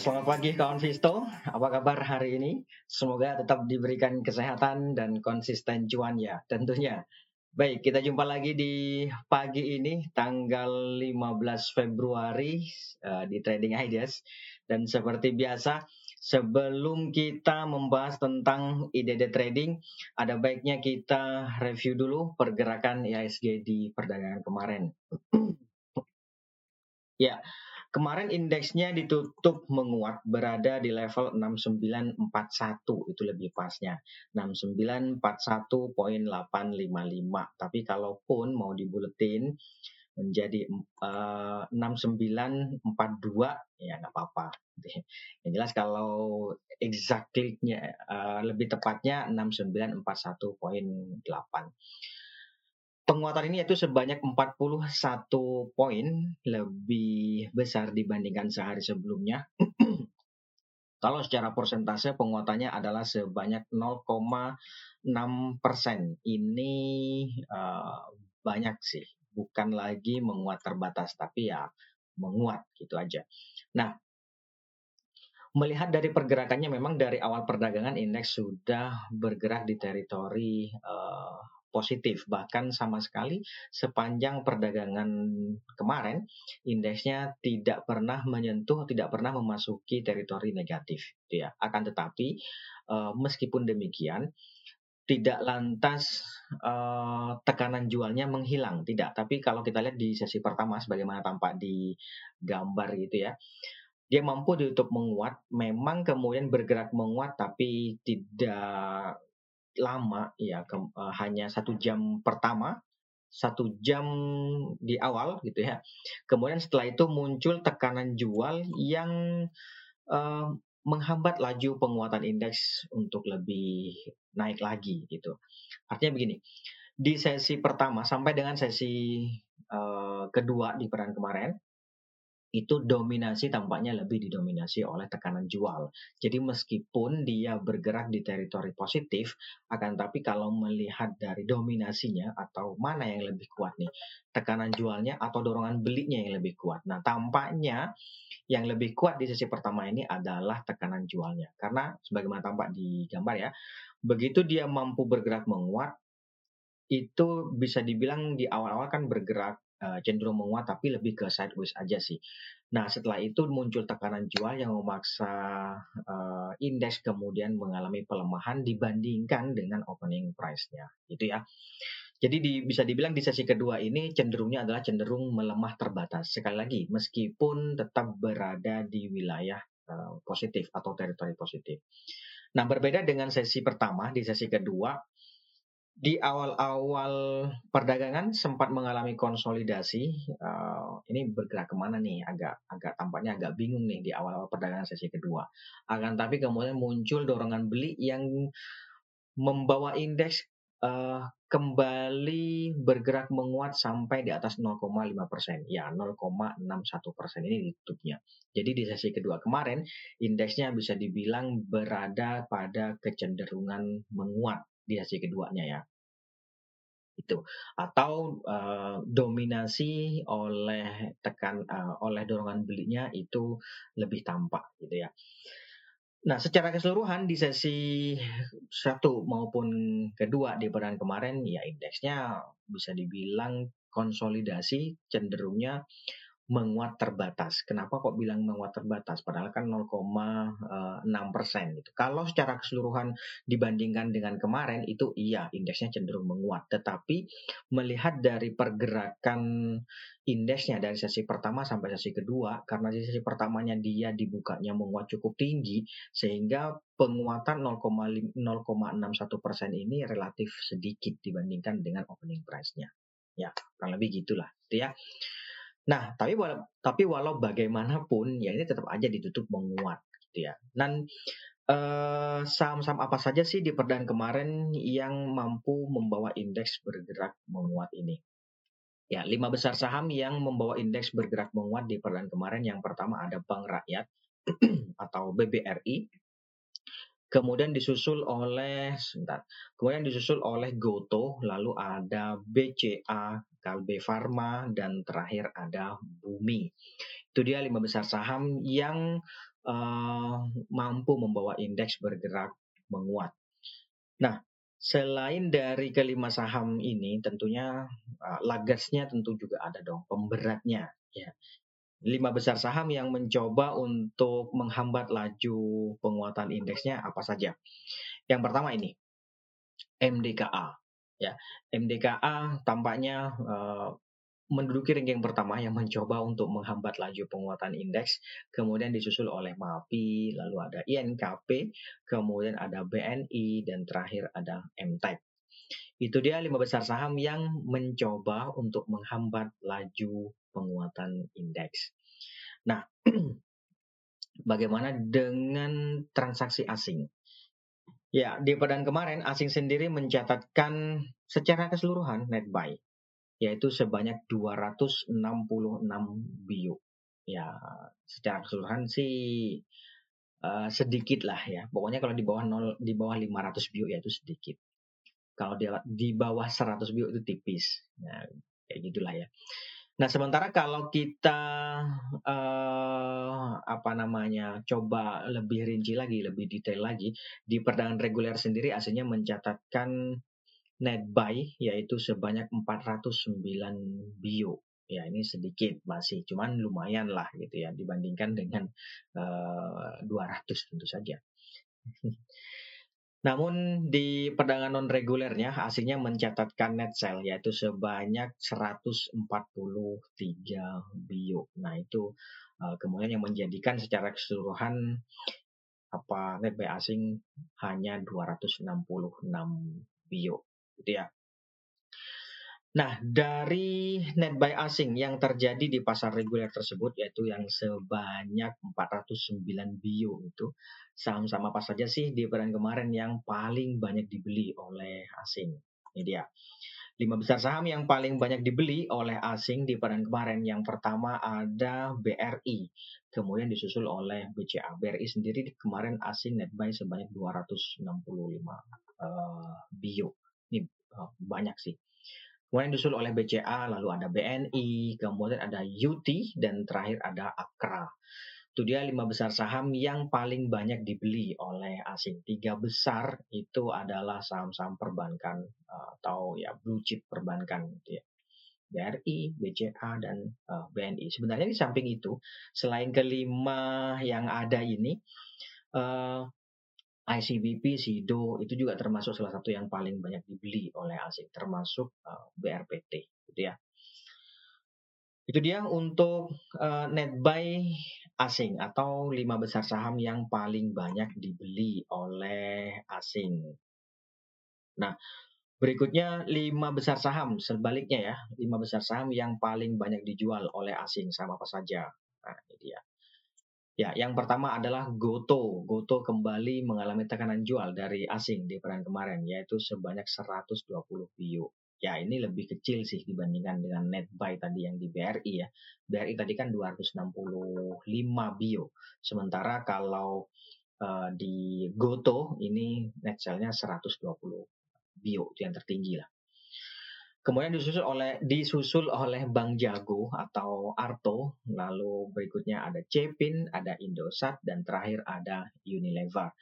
selamat pagi kawan Visto. Apa kabar hari ini? Semoga tetap diberikan kesehatan dan konsisten cuan ya tentunya. Baik, kita jumpa lagi di pagi ini tanggal 15 Februari uh, di Trading Ideas. Dan seperti biasa, sebelum kita membahas tentang ide-ide trading, ada baiknya kita review dulu pergerakan IHSG di perdagangan kemarin. ya, Kemarin indeksnya ditutup menguat berada di level 6941 itu lebih pasnya. 6941.855 tapi kalaupun mau dibuletin menjadi uh, eh, 6942 ya nggak apa-apa. Yang jelas kalau exactly-nya uh, lebih tepatnya 6941.8 Penguatan ini yaitu sebanyak 41 poin lebih besar dibandingkan sehari sebelumnya. Kalau secara persentase penguatannya adalah sebanyak 0,6 persen. Ini uh, banyak sih, bukan lagi menguat terbatas, tapi ya menguat gitu aja. Nah, melihat dari pergerakannya memang dari awal perdagangan indeks sudah bergerak di teritori uh, positif. Bahkan sama sekali sepanjang perdagangan kemarin indeksnya tidak pernah menyentuh tidak pernah memasuki teritori negatif gitu ya. Akan tetapi uh, meskipun demikian tidak lantas uh, tekanan jualnya menghilang. Tidak tapi kalau kita lihat di sesi pertama sebagaimana tampak di gambar gitu ya dia mampu ditutup menguat. Memang kemudian bergerak menguat tapi tidak lama ya ke, uh, hanya satu jam pertama satu jam di awal gitu ya. Kemudian setelah itu muncul tekanan jual yang uh, menghambat laju penguatan indeks untuk lebih naik lagi gitu. Artinya begini di sesi pertama sampai dengan sesi uh, kedua di peran kemarin itu dominasi tampaknya lebih didominasi oleh tekanan jual. Jadi meskipun dia bergerak di teritori positif, akan tapi kalau melihat dari dominasinya atau mana yang lebih kuat nih, tekanan jualnya atau dorongan belinya yang lebih kuat. Nah tampaknya yang lebih kuat di sesi pertama ini adalah tekanan jualnya. Karena sebagaimana tampak di gambar ya, begitu dia mampu bergerak menguat, itu bisa dibilang di awal-awal kan bergerak uh, cenderung menguat tapi lebih ke sideways aja sih. Nah setelah itu muncul tekanan jual yang memaksa uh, indeks kemudian mengalami pelemahan dibandingkan dengan opening price-nya, gitu ya. Jadi di, bisa dibilang di sesi kedua ini cenderungnya adalah cenderung melemah terbatas. Sekali lagi, meskipun tetap berada di wilayah uh, positif atau teritori positif. Nah, berbeda dengan sesi pertama, di sesi kedua di awal-awal perdagangan sempat mengalami konsolidasi. Uh, ini bergerak ke mana nih? Agak agak tampaknya agak bingung nih di awal-awal perdagangan sesi kedua. Akan tapi kemudian muncul dorongan beli yang membawa indeks uh, kembali bergerak menguat sampai di atas 0,5 persen. Ya, 0,61 persen ini ditutupnya. Jadi di sesi kedua kemarin, indeksnya bisa dibilang berada pada kecenderungan menguat di sesi keduanya ya itu atau uh, dominasi oleh tekan uh, oleh dorongan belinya itu lebih tampak gitu ya. Nah, secara keseluruhan di sesi satu maupun kedua di peran kemarin ya indeksnya bisa dibilang konsolidasi cenderungnya menguat terbatas. Kenapa kok bilang menguat terbatas? Padahal kan 0,6 eh, persen gitu. Kalau secara keseluruhan dibandingkan dengan kemarin itu iya indeksnya cenderung menguat. Tetapi melihat dari pergerakan indeksnya dari sesi pertama sampai sesi kedua, karena di sesi pertamanya dia dibukanya menguat cukup tinggi, sehingga penguatan 0,61 persen ini relatif sedikit dibandingkan dengan opening price-nya. Ya, kurang lebih gitulah, gitu ya. Nah, tapi walau, tapi walau bagaimanapun ya ini tetap aja ditutup menguat gitu ya. Dan saham saham-saham apa saja sih di perdan kemarin yang mampu membawa indeks bergerak menguat ini? Ya, lima besar saham yang membawa indeks bergerak menguat di perdan kemarin yang pertama ada Bank Rakyat atau BBRI, kemudian disusul oleh sebentar, kemudian disusul oleh Goto, lalu ada BCA, Kalbe Farma, dan terakhir ada Bumi. Itu dia lima besar saham yang uh, mampu membawa indeks bergerak menguat. Nah, selain dari kelima saham ini, tentunya uh, lagersnya tentu juga ada dong, pemberatnya. Ya, lima besar saham yang mencoba untuk menghambat laju penguatan indeksnya apa saja. Yang pertama ini, MDKA. Ya, MDKA tampaknya uh, menduduki ranking pertama yang mencoba untuk menghambat laju penguatan indeks, kemudian disusul oleh MAPI, lalu ada INKP, kemudian ada BNI, dan terakhir ada MTEK. Itu dia lima besar saham yang mencoba untuk menghambat laju penguatan indeks. Nah, bagaimana dengan transaksi asing? Ya, di pekan kemarin asing sendiri mencatatkan secara keseluruhan net buy yaitu sebanyak 266 bio. Ya, secara keseluruhan sih uh, sedikit lah ya. Pokoknya kalau di bawah 0 di bawah 500 bio ya itu sedikit. Kalau di, di bawah 100 bio itu tipis. Nah, kayak gitulah ya. Nah, sementara kalau kita uh, apa namanya coba lebih rinci lagi, lebih detail lagi, di perdagangan reguler sendiri aslinya mencatatkan net buy yaitu sebanyak 409 bio. Ya, ini sedikit masih, cuman lumayan lah gitu ya dibandingkan dengan uh, eh, 200 tentu saja. Namun di perdagangan non regulernya aslinya mencatatkan net sell yaitu sebanyak 143 bio. Nah itu uh, kemudian yang menjadikan secara keseluruhan apa net buy asing hanya 266 bio gitu ya. Nah, dari net buy asing yang terjadi di pasar reguler tersebut yaitu yang sebanyak 409 bio itu saham-saham apa saja sih di pekan kemarin yang paling banyak dibeli oleh asing. Ini dia. Lima besar saham yang paling banyak dibeli oleh asing di pekan kemarin. Yang pertama ada BRI, kemudian disusul oleh BCA. BRI sendiri kemarin asing net buy sebanyak 265 uh, bio. Ini uh, banyak sih. Kemudian disusul oleh BCA, lalu ada BNI, kemudian ada UT, dan terakhir ada Akra. Itu dia lima besar saham yang paling banyak dibeli oleh asing. Tiga besar itu adalah saham-saham perbankan atau ya blue chip perbankan gitu ya. BRI, BCA, dan uh, BNI. Sebenarnya di samping itu, selain kelima yang ada ini, uh, ICBP, SIDO itu juga termasuk salah satu yang paling banyak dibeli oleh asing, termasuk uh, BRPT, gitu ya. Itu dia untuk uh, net buy asing atau lima besar saham yang paling banyak dibeli oleh asing. Nah, berikutnya lima besar saham sebaliknya ya, lima besar saham yang paling banyak dijual oleh asing sama apa saja. Nah, ini dia. Ya, yang pertama adalah Goto. Goto kembali mengalami tekanan jual dari asing di peran kemarin, yaitu sebanyak 120 bio. Ya, ini lebih kecil sih dibandingkan dengan net buy tadi yang di BRI ya. BRI tadi kan 265 bio. Sementara kalau uh, di Goto ini net sell-nya 120 bio, itu yang tertinggi lah. Kemudian disusul oleh disusul oleh Bank Jago atau Arto, lalu berikutnya ada Cepin, ada Indosat dan terakhir ada Unilever.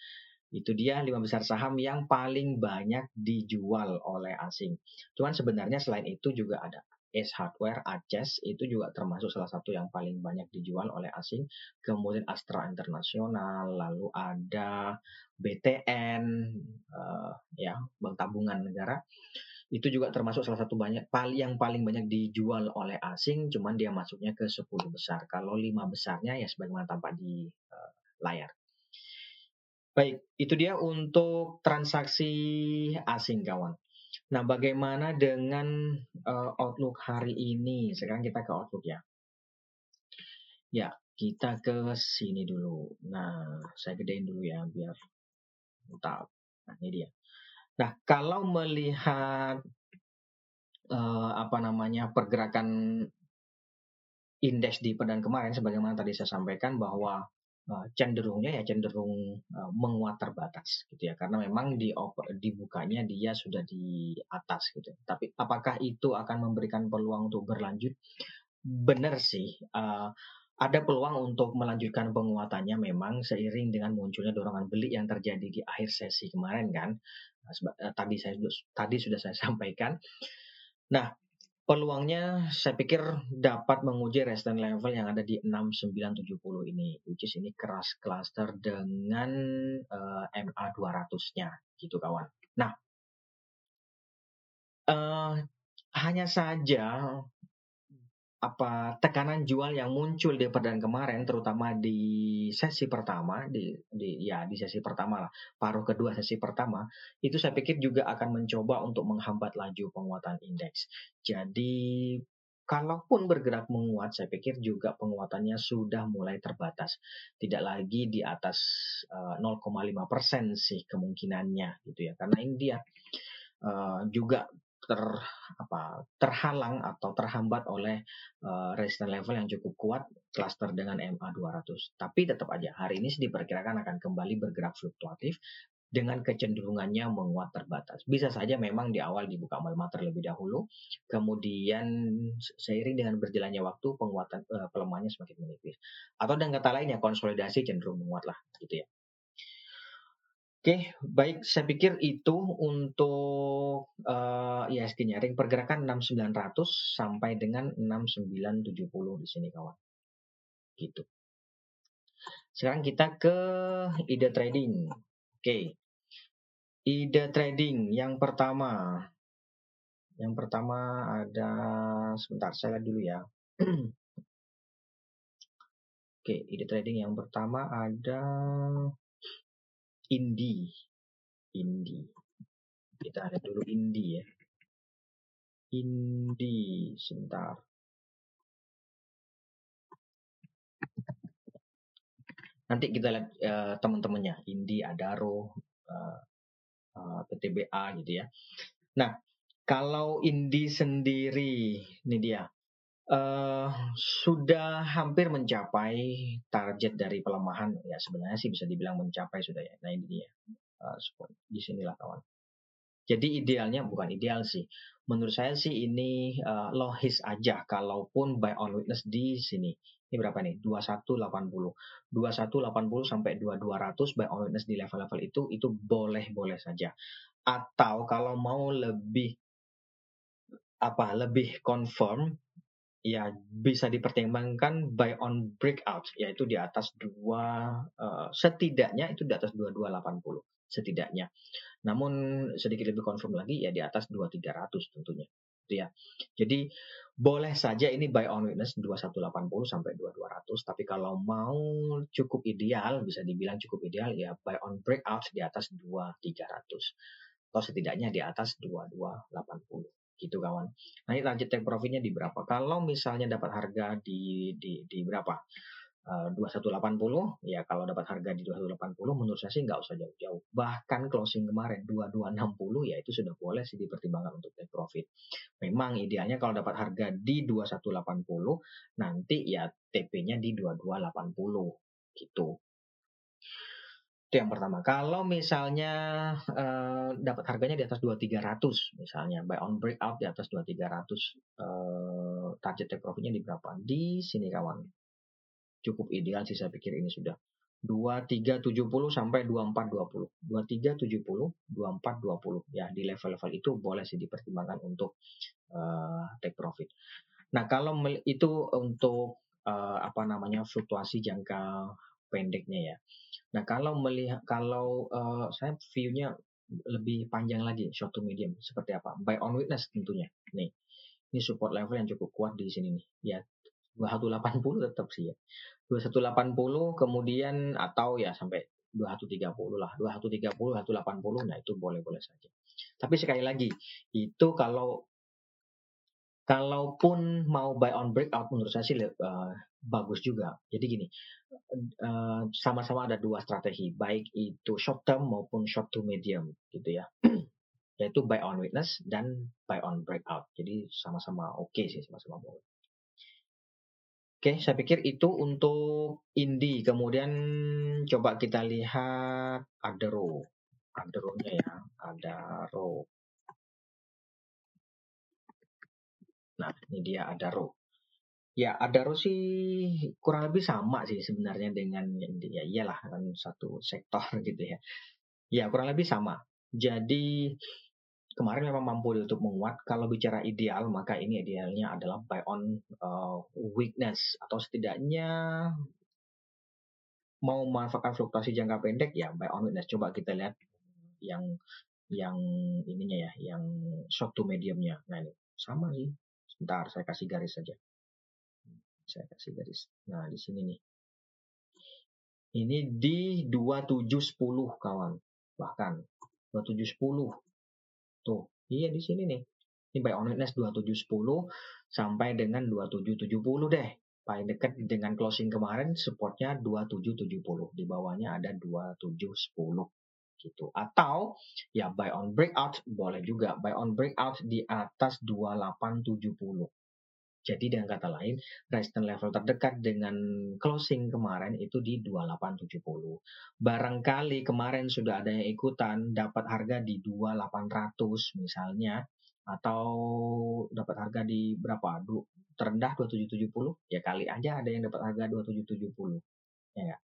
Itu dia lima besar saham yang paling banyak dijual oleh asing. Cuman sebenarnya selain itu juga ada S Hardware, Aces itu juga termasuk salah satu yang paling banyak dijual oleh asing. Kemudian Astra Internasional, lalu ada BTN, uh, eh, ya Bank Tabungan Negara itu juga termasuk salah satu banyak yang paling banyak dijual oleh asing cuman dia masuknya ke 10 besar. Kalau lima besarnya ya sebagaimana tampak di uh, layar. Baik itu dia untuk transaksi asing kawan. Nah bagaimana dengan uh, outlook hari ini? Sekarang kita ke outlook ya. Ya kita ke sini dulu. Nah saya gedein dulu ya biar tahu nah ini dia Nah, kalau melihat uh, apa namanya pergerakan indeks di pedan kemarin, sebagaimana tadi saya sampaikan bahwa uh, cenderungnya ya cenderung uh, menguat terbatas gitu ya, karena memang di dibukanya dia sudah di atas gitu. Tapi apakah itu akan memberikan peluang untuk berlanjut? Benar sih. Uh, ada peluang untuk melanjutkan penguatannya memang seiring dengan munculnya dorongan beli yang terjadi di akhir sesi kemarin kan. Eh, tadi saya tadi sudah saya sampaikan. Nah, peluangnya saya pikir dapat menguji resistance level yang ada di 6970 ini, which is ini keras cluster dengan uh, MA 200-nya gitu kawan. Nah, uh, hanya saja apa tekanan jual yang muncul di perdana kemarin terutama di sesi pertama di, di ya di sesi pertama lah paruh kedua sesi pertama itu saya pikir juga akan mencoba untuk menghambat laju penguatan indeks. Jadi kalaupun bergerak menguat saya pikir juga penguatannya sudah mulai terbatas. Tidak lagi di atas uh, eh, 0,5 persen sih kemungkinannya gitu ya. Karena ini dia uh, juga ter apa terhalang atau terhambat oleh uh, resistance level yang cukup kuat cluster dengan MA 200. Tapi tetap aja hari ini diperkirakan akan kembali bergerak fluktuatif dengan kecenderungannya menguat terbatas. Bisa saja memang di awal dibuka melemah terlebih dahulu, kemudian seiring dengan berjalannya waktu penguatan uh, pelemahannya semakin menipis. Atau dengan kata lain ya konsolidasi cenderung menguat lah gitu ya. Oke, baik. Saya pikir itu untuk uh, ISG-nya. Ring pergerakan 6900 sampai dengan 6970 di sini kawan. Gitu. Sekarang kita ke ide trading. Oke. Ide trading yang pertama. Yang pertama ada sebentar saya lihat dulu ya. Oke, ide trading yang pertama ada indie indie kita ada dulu indie ya. Indie sebentar. Nanti kita lihat uh, teman-temannya. Indi, Adaro, uh, uh, PTBA gitu ya. Nah, kalau Indi sendiri, ini dia, uh, sudah hampir mencapai target dari pelemahan. Ya sebenarnya sih bisa dibilang mencapai sudah ya. Nah ini dia. Uh, di sinilah kawan. Jadi idealnya bukan ideal sih. Menurut saya sih ini uh, lohis aja. Kalaupun buy on witness di sini. Ini berapa nih? 2180 2180 sampai 2200 buy on witness di level-level itu itu boleh-boleh saja. Atau kalau mau lebih apa lebih confirm ya bisa dipertimbangkan buy on breakout yaitu di atas dua uh, setidaknya itu di atas 2280 setidaknya. Namun sedikit lebih confirm lagi ya di atas 2300 tentunya. Itu ya. Jadi boleh saja ini buy on witness 2180 sampai 2200 tapi kalau mau cukup ideal bisa dibilang cukup ideal ya buy on breakout di atas 2300 atau setidaknya di atas 2280 gitu kawan. Ini target take profitnya di berapa? Kalau misalnya dapat harga di di di berapa? Uh, eh, 2180 ya kalau dapat harga di 2180 menurut saya sih nggak usah jauh-jauh bahkan closing kemarin 2260 ya itu sudah boleh sih dipertimbangkan untuk take profit memang idealnya kalau dapat harga di 2180 nanti ya TP-nya di 2280 gitu itu yang pertama. Kalau misalnya uh, dapat harganya di atas 2300 misalnya buy on breakout di atas 2300 uh, target take profitnya di berapa? Di sini kawan. Cukup ideal sih saya pikir ini sudah 2370 sampai 2420. 2370 2420 ya di level-level itu boleh sih dipertimbangkan untuk uh, take profit. Nah, kalau itu untuk uh, apa namanya fluktuasi jangka pendeknya ya. Nah kalau melihat kalau uh, saya view-nya lebih panjang lagi short to medium seperti apa? Buy on witness tentunya. Nih, ini support level yang cukup kuat di sini nih. Ya 2180 tetap sih ya. 2180 kemudian atau ya sampai 2130 lah. 2130, 2180 nah itu boleh-boleh saja. Tapi sekali lagi, itu kalau kalaupun mau buy on breakout menurut saya sih uh, bagus juga. Jadi gini, sama sama-sama ada dua strategi, baik itu short term maupun short to medium gitu ya. Yaitu buy on witness dan buy on breakout. Jadi sama-sama oke okay sih, sama-sama boleh. Oke, okay, saya pikir itu untuk Indi. Kemudian coba kita lihat Adero. Adero-nya ya, Adaro. Nah, ini dia Adaro. Ya, ada sih kurang lebih sama sih sebenarnya dengan ya iyalah kan satu sektor gitu ya. Ya, kurang lebih sama. Jadi kemarin memang mampu untuk menguat. Kalau bicara ideal, maka ini idealnya adalah buy on uh, weakness atau setidaknya mau memanfaatkan fluktuasi jangka pendek ya buy on weakness. Coba kita lihat yang yang ininya ya, yang short to mediumnya. Nah ini sama sih. Sebentar, saya kasih garis saja. Saya kasih garis. Nah, di sini nih. Ini di 2710 kawan. Bahkan 2710. Tuh, iya di sini nih. Ini buy on witness 2710 sampai dengan 2770 deh. Paling dekat dengan closing kemarin supportnya 2770. Di bawahnya ada 2710 gitu. Atau ya buy on breakout boleh juga buy on breakout di atas 2870. Jadi dengan kata lain, resistance level terdekat dengan closing kemarin itu di 2870. Barangkali kemarin sudah ada yang ikutan dapat harga di 2800 misalnya atau dapat harga di berapa? Du, terendah 2770 ya kali aja ada yang dapat harga 2770. Ya.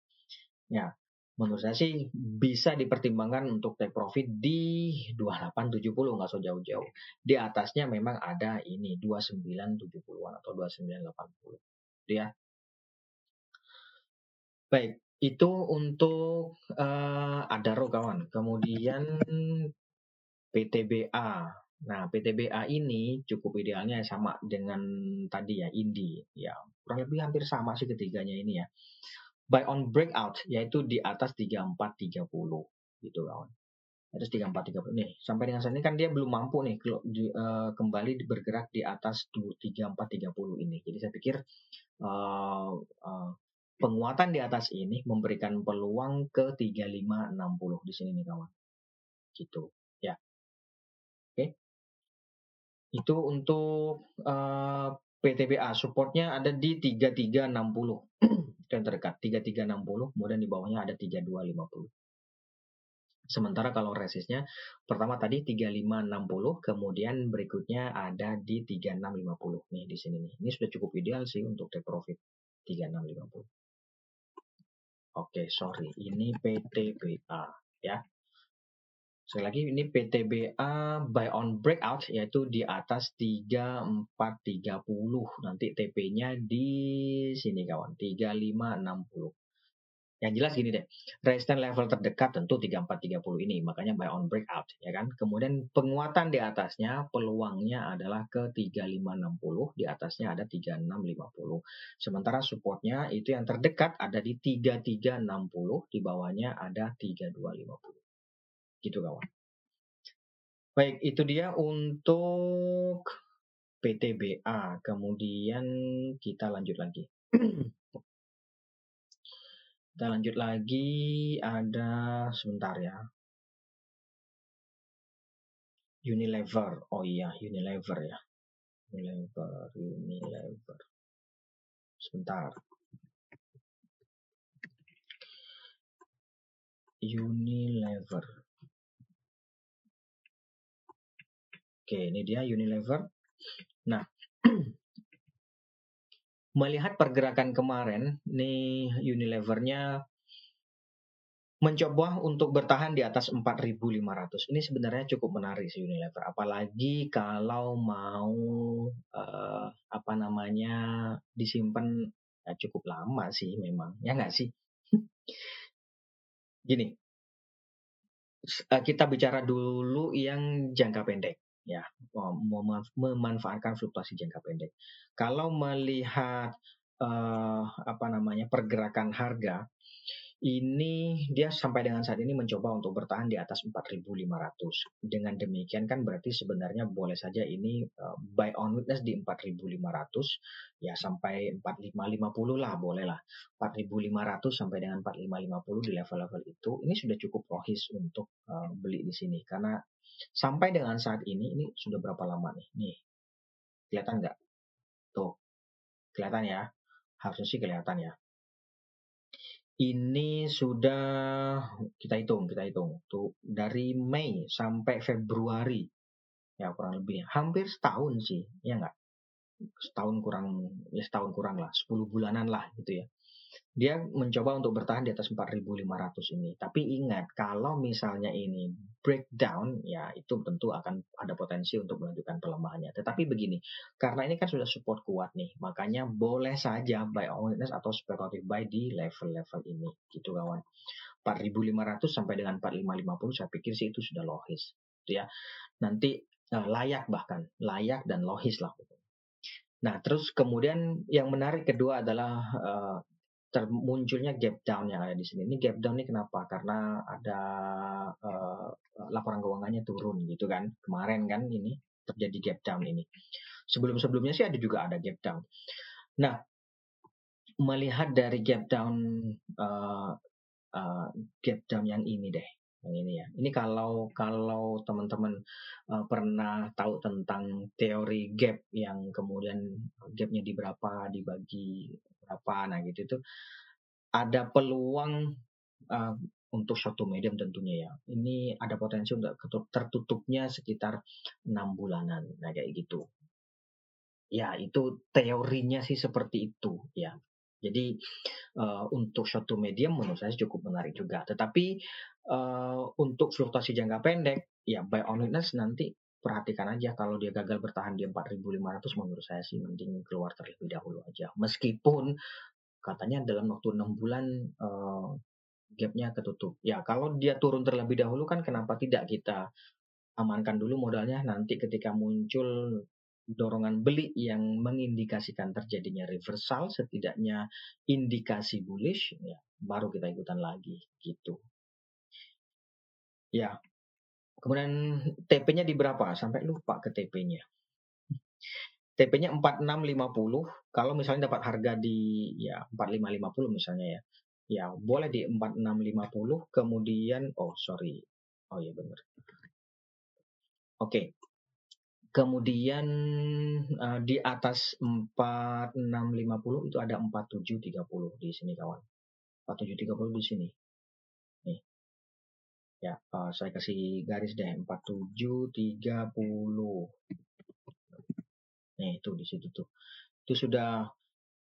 Ya, menurut saya sih bisa dipertimbangkan untuk take profit di 2870 nggak so jauh-jauh. Di atasnya memang ada ini 2970-an atau 2980. Ya. Baik, itu untuk uh, Adaro kawan. Kemudian PTBA. Nah, PTBA ini cukup idealnya sama dengan tadi ya, Indi. Ya, kurang lebih hampir sama sih ketiganya ini ya buy on breakout yaitu di atas 3430 gitu kawan. Atas 3430 nih. Sampai dengan saat ini kan dia belum mampu nih uh, kembali bergerak di atas 3430 ini. Jadi saya pikir uh, uh, penguatan di atas ini memberikan peluang ke 3560 di sini nih kawan. Gitu ya. Oke. Okay. Itu untuk uh, PTBA supportnya ada di 3360 yang terdekat 3360 kemudian di bawahnya ada 3250 Sementara kalau resistnya pertama tadi 3560 kemudian berikutnya ada di 3650 nih di sini nih. Ini sudah cukup ideal sih untuk take profit 3650. Oke, sorry. Ini PTBA ya. Sekali lagi ini PTBA buy on breakout yaitu di atas 3430. Nanti TP-nya di sini kawan, 3560. Yang jelas gini deh, resistance level terdekat tentu 3430 ini, makanya buy on breakout ya kan. Kemudian penguatan di atasnya peluangnya adalah ke 3560, di atasnya ada 3650. Sementara supportnya itu yang terdekat ada di 3360, di bawahnya ada 3250 gitu kawan. Baik, itu dia untuk PTBA. Kemudian kita lanjut lagi. kita lanjut lagi ada sebentar ya. Unilever. Oh iya, Unilever ya. Unilever, Unilever. Sebentar. Unilever. Oke, ini dia Unilever. Nah, melihat pergerakan kemarin, nih Unilevernya mencoba untuk bertahan di atas 4.500. Ini sebenarnya cukup menarik sih Unilever, apalagi kalau mau uh, apa namanya disimpan ya cukup lama sih memang, ya nggak sih? Gini, eh, kita bicara dulu yang jangka pendek ya memanfaatkan fluktuasi jangka pendek. Kalau melihat uh, apa namanya pergerakan harga ini dia sampai dengan saat ini mencoba untuk bertahan di atas 4.500. Dengan demikian kan berarti sebenarnya boleh saja ini uh, buy on witness di 4.500 ya sampai 4.550 lah boleh lah. 4.500 sampai dengan 4.550 di level-level itu ini sudah cukup rohis untuk uh, beli di sini karena Sampai dengan saat ini, ini sudah berapa lama nih? Nih, kelihatan nggak? Tuh, kelihatan ya? Harusnya sih kelihatan ya. Ini sudah kita hitung, kita hitung. Tuh, dari Mei sampai Februari. Ya, kurang lebih. Hampir setahun sih, ya nggak? setahun kurang ya setahun kurang lah 10 bulanan lah gitu ya dia mencoba untuk bertahan di atas 4.500 ini. Tapi ingat, kalau misalnya ini breakdown, ya itu tentu akan ada potensi untuk melanjutkan pelemahannya. Tetapi begini, karena ini kan sudah support kuat nih, makanya boleh saja buy on witness atau speculative buy di level-level ini, gitu kawan. 4.500 sampai dengan 4.550 saya pikir sih itu sudah logis, gitu ya. Nanti uh, layak bahkan, layak dan logis lah. Nah, terus kemudian yang menarik kedua adalah uh, termunculnya gap down yang ada di sini. Ini gap down ini kenapa? Karena ada uh, laporan keuangannya turun gitu kan. Kemarin kan ini terjadi gap down ini. Sebelum-sebelumnya sih ada juga ada gap down. Nah, melihat dari gap down uh, uh, gap down yang ini deh, yang ini ya. Ini kalau kalau teman-teman uh, pernah tahu tentang teori gap yang kemudian gapnya di berapa dibagi berapa nah gitu. Itu ada peluang uh, untuk suatu medium tentunya ya. Ini ada potensi untuk tertutupnya sekitar enam bulanan. Nah kayak gitu. Ya itu teorinya sih seperti itu ya. Jadi uh, untuk suatu medium menurut saya cukup menarik juga. Tetapi uh, untuk fluktuasi jangka pendek ya buy on witness nanti perhatikan aja kalau dia gagal bertahan di 4.500 menurut saya sih mending keluar terlebih dahulu aja. Meskipun katanya dalam waktu enam bulan uh, gapnya ketutup. Ya kalau dia turun terlebih dahulu kan kenapa tidak kita amankan dulu modalnya nanti ketika muncul dorongan beli yang mengindikasikan terjadinya reversal setidaknya indikasi bullish ya baru kita ikutan lagi gitu. Ya, Kemudian TP-nya di berapa? Sampai lupa ke TP-nya. TP-nya 4650. Kalau misalnya dapat harga di ya 4550 misalnya ya. Ya, boleh di 4650 kemudian oh sorry. Oh ya benar. Oke. Okay. Kemudian uh, di atas 4650 itu ada 4730 di sini kawan. 4730 di sini ya uh, saya kasih garis deh 4730 nih itu di situ tuh. Itu sudah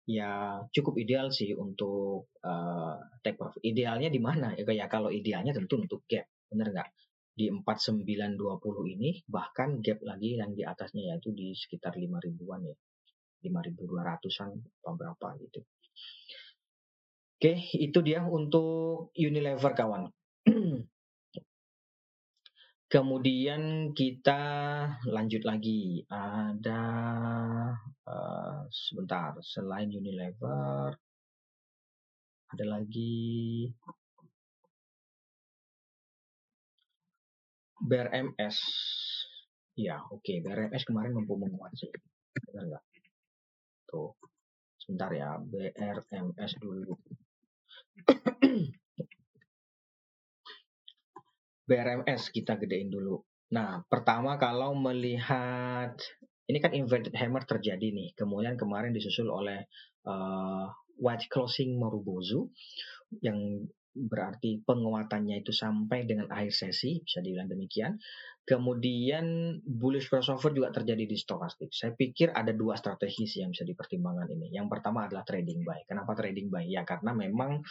ya cukup ideal sih untuk uh, take profit. Idealnya di mana? Ya kayak kalau idealnya tentu untuk gap bener nggak? Di 4920 ini bahkan gap lagi yang di atasnya yaitu di sekitar 5 ribuan ya. 5200an apa berapa gitu. Oke, itu dia untuk Unilever kawan. Kemudian kita lanjut lagi. Ada uh, sebentar selain Unilever ada lagi BRMS. Ya, oke. Okay. BRMS kemarin mampu menguat sih. Benar nggak? Tuh. Sebentar ya. BRMS dulu. BRMS kita gedein dulu. Nah, pertama kalau melihat ini kan inverted hammer terjadi nih, kemudian kemarin disusul oleh uh, white closing Marubozu yang berarti penguatannya itu sampai dengan akhir sesi, bisa dibilang demikian. Kemudian bullish crossover juga terjadi di stokastik. Saya pikir ada dua strategi sih yang bisa dipertimbangkan ini. Yang pertama adalah trading buy. Kenapa trading buy? Ya karena memang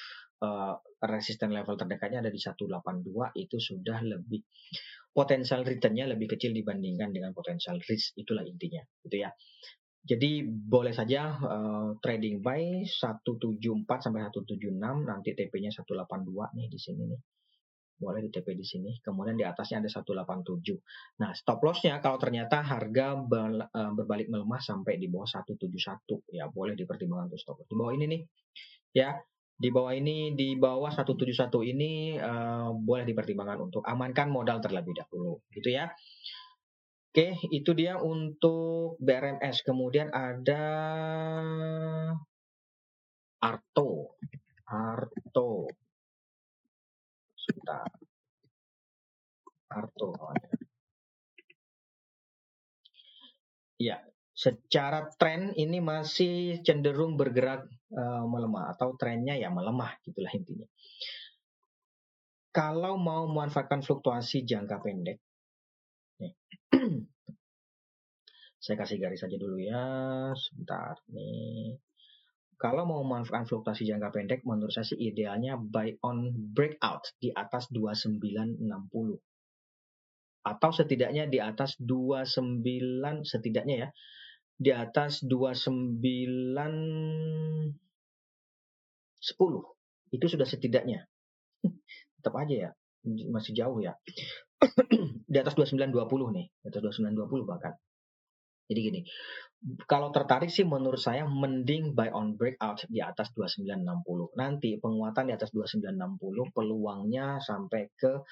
uh, resisten level terdekatnya ada di 182 itu sudah lebih potensial returnnya lebih kecil dibandingkan dengan potensial risk itulah intinya gitu ya jadi boleh saja uh, trading buy 174 sampai 176 nanti TP-nya 182 nih di sini nih. Boleh di TP di sini. Kemudian di atasnya ada 187. Nah, stop loss-nya kalau ternyata harga uh, berbalik melemah sampai di bawah 171 ya boleh dipertimbangkan untuk stop loss. Di bawah ini nih. Ya, di bawah ini di bawah 171 ini uh, boleh dipertimbangkan untuk amankan modal terlebih dahulu gitu ya. Oke, itu dia untuk BRMS. Kemudian ada Arto. Arto. Sebentar. Arto. Ya, secara tren ini masih cenderung bergerak uh, melemah atau trennya ya melemah gitulah intinya. Kalau mau memanfaatkan fluktuasi jangka pendek, Saya kasih garis saja dulu ya, sebentar. Nih. Kalau mau memanfaatkan fluktuasi jangka pendek, menurut saya sih idealnya buy on breakout di atas 2960 atau setidaknya di atas 29 setidaknya ya di atas 29 10 itu sudah setidaknya. Tetap aja ya masih jauh ya di atas 2920 nih di atas 2920 bahkan jadi gini kalau tertarik sih menurut saya mending buy on breakout di atas 2960. Nanti penguatan di atas 2960 peluangnya sampai ke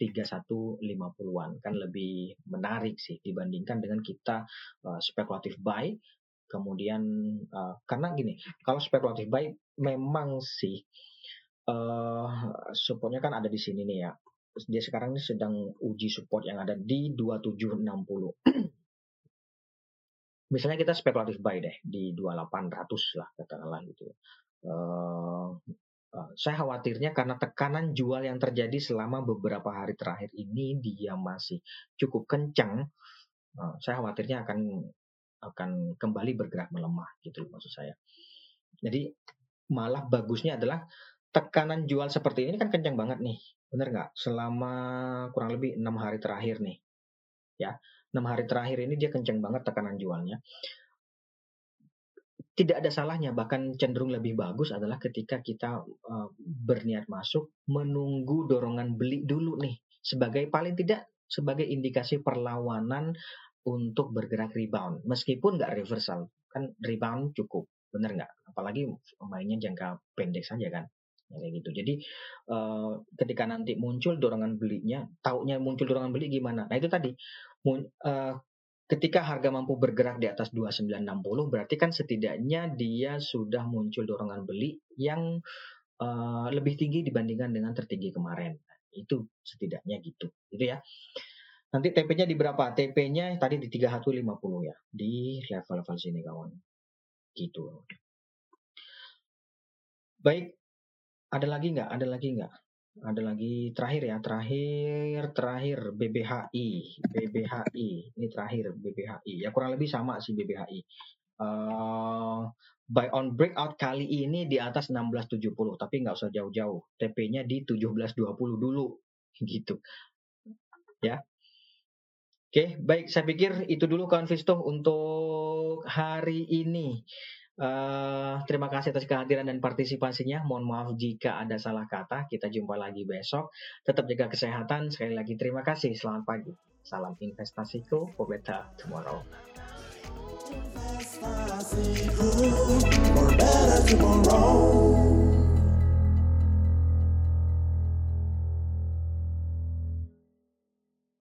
3150-an kan lebih menarik sih dibandingkan dengan kita uh, spekulatif buy kemudian uh, karena gini, kalau spekulatif buy memang sih uh, supportnya kan ada di sini nih ya. Dia sekarang ini sedang uji support yang ada di 2760. misalnya kita spekulatif buy deh di 2800 lah katakanlah gitu. Uh, uh, saya khawatirnya karena tekanan jual yang terjadi selama beberapa hari terakhir ini dia masih cukup kencang. Uh, saya khawatirnya akan akan kembali bergerak melemah gitu maksud saya. Jadi malah bagusnya adalah tekanan jual seperti ini kan kencang banget nih, bener nggak? Selama kurang lebih enam hari terakhir nih, ya. 6 hari terakhir ini dia kenceng banget tekanan jualnya. Tidak ada salahnya, bahkan cenderung lebih bagus adalah ketika kita uh, berniat masuk menunggu dorongan beli dulu nih sebagai paling tidak sebagai indikasi perlawanan untuk bergerak rebound. Meskipun nggak reversal kan rebound cukup. Bener nggak? Apalagi mainnya jangka pendek saja kan kayak gitu. Jadi uh, ketika nanti muncul dorongan belinya, taunya muncul dorongan beli gimana? Nah itu tadi uh, ketika harga mampu bergerak di atas 2960 berarti kan setidaknya dia sudah muncul dorongan beli yang uh, lebih tinggi dibandingkan dengan tertinggi kemarin. Nah, itu setidaknya gitu. Gitu ya. Nanti TP-nya di berapa? TP-nya tadi di 3150 ya. Di level-level sini kawan. Gitu. Baik, ada lagi nggak? Ada lagi nggak? Ada lagi terakhir ya, terakhir terakhir BBHI, BBHI ini terakhir BBHI ya kurang lebih sama sih BBHI. Uh, eh, buy on breakout kali ini di atas 1670 tapi nggak usah jauh-jauh TP-nya di 1720 dulu gitu ya Oke, baik. Saya pikir itu dulu kawan Visto untuk hari ini. Uh, terima kasih atas kehadiran dan partisipasinya. Mohon maaf jika ada salah kata. Kita jumpa lagi besok. Tetap jaga kesehatan. Sekali lagi terima kasih. Selamat pagi. Salam investasiku. For better tomorrow. Investasiku, for better tomorrow.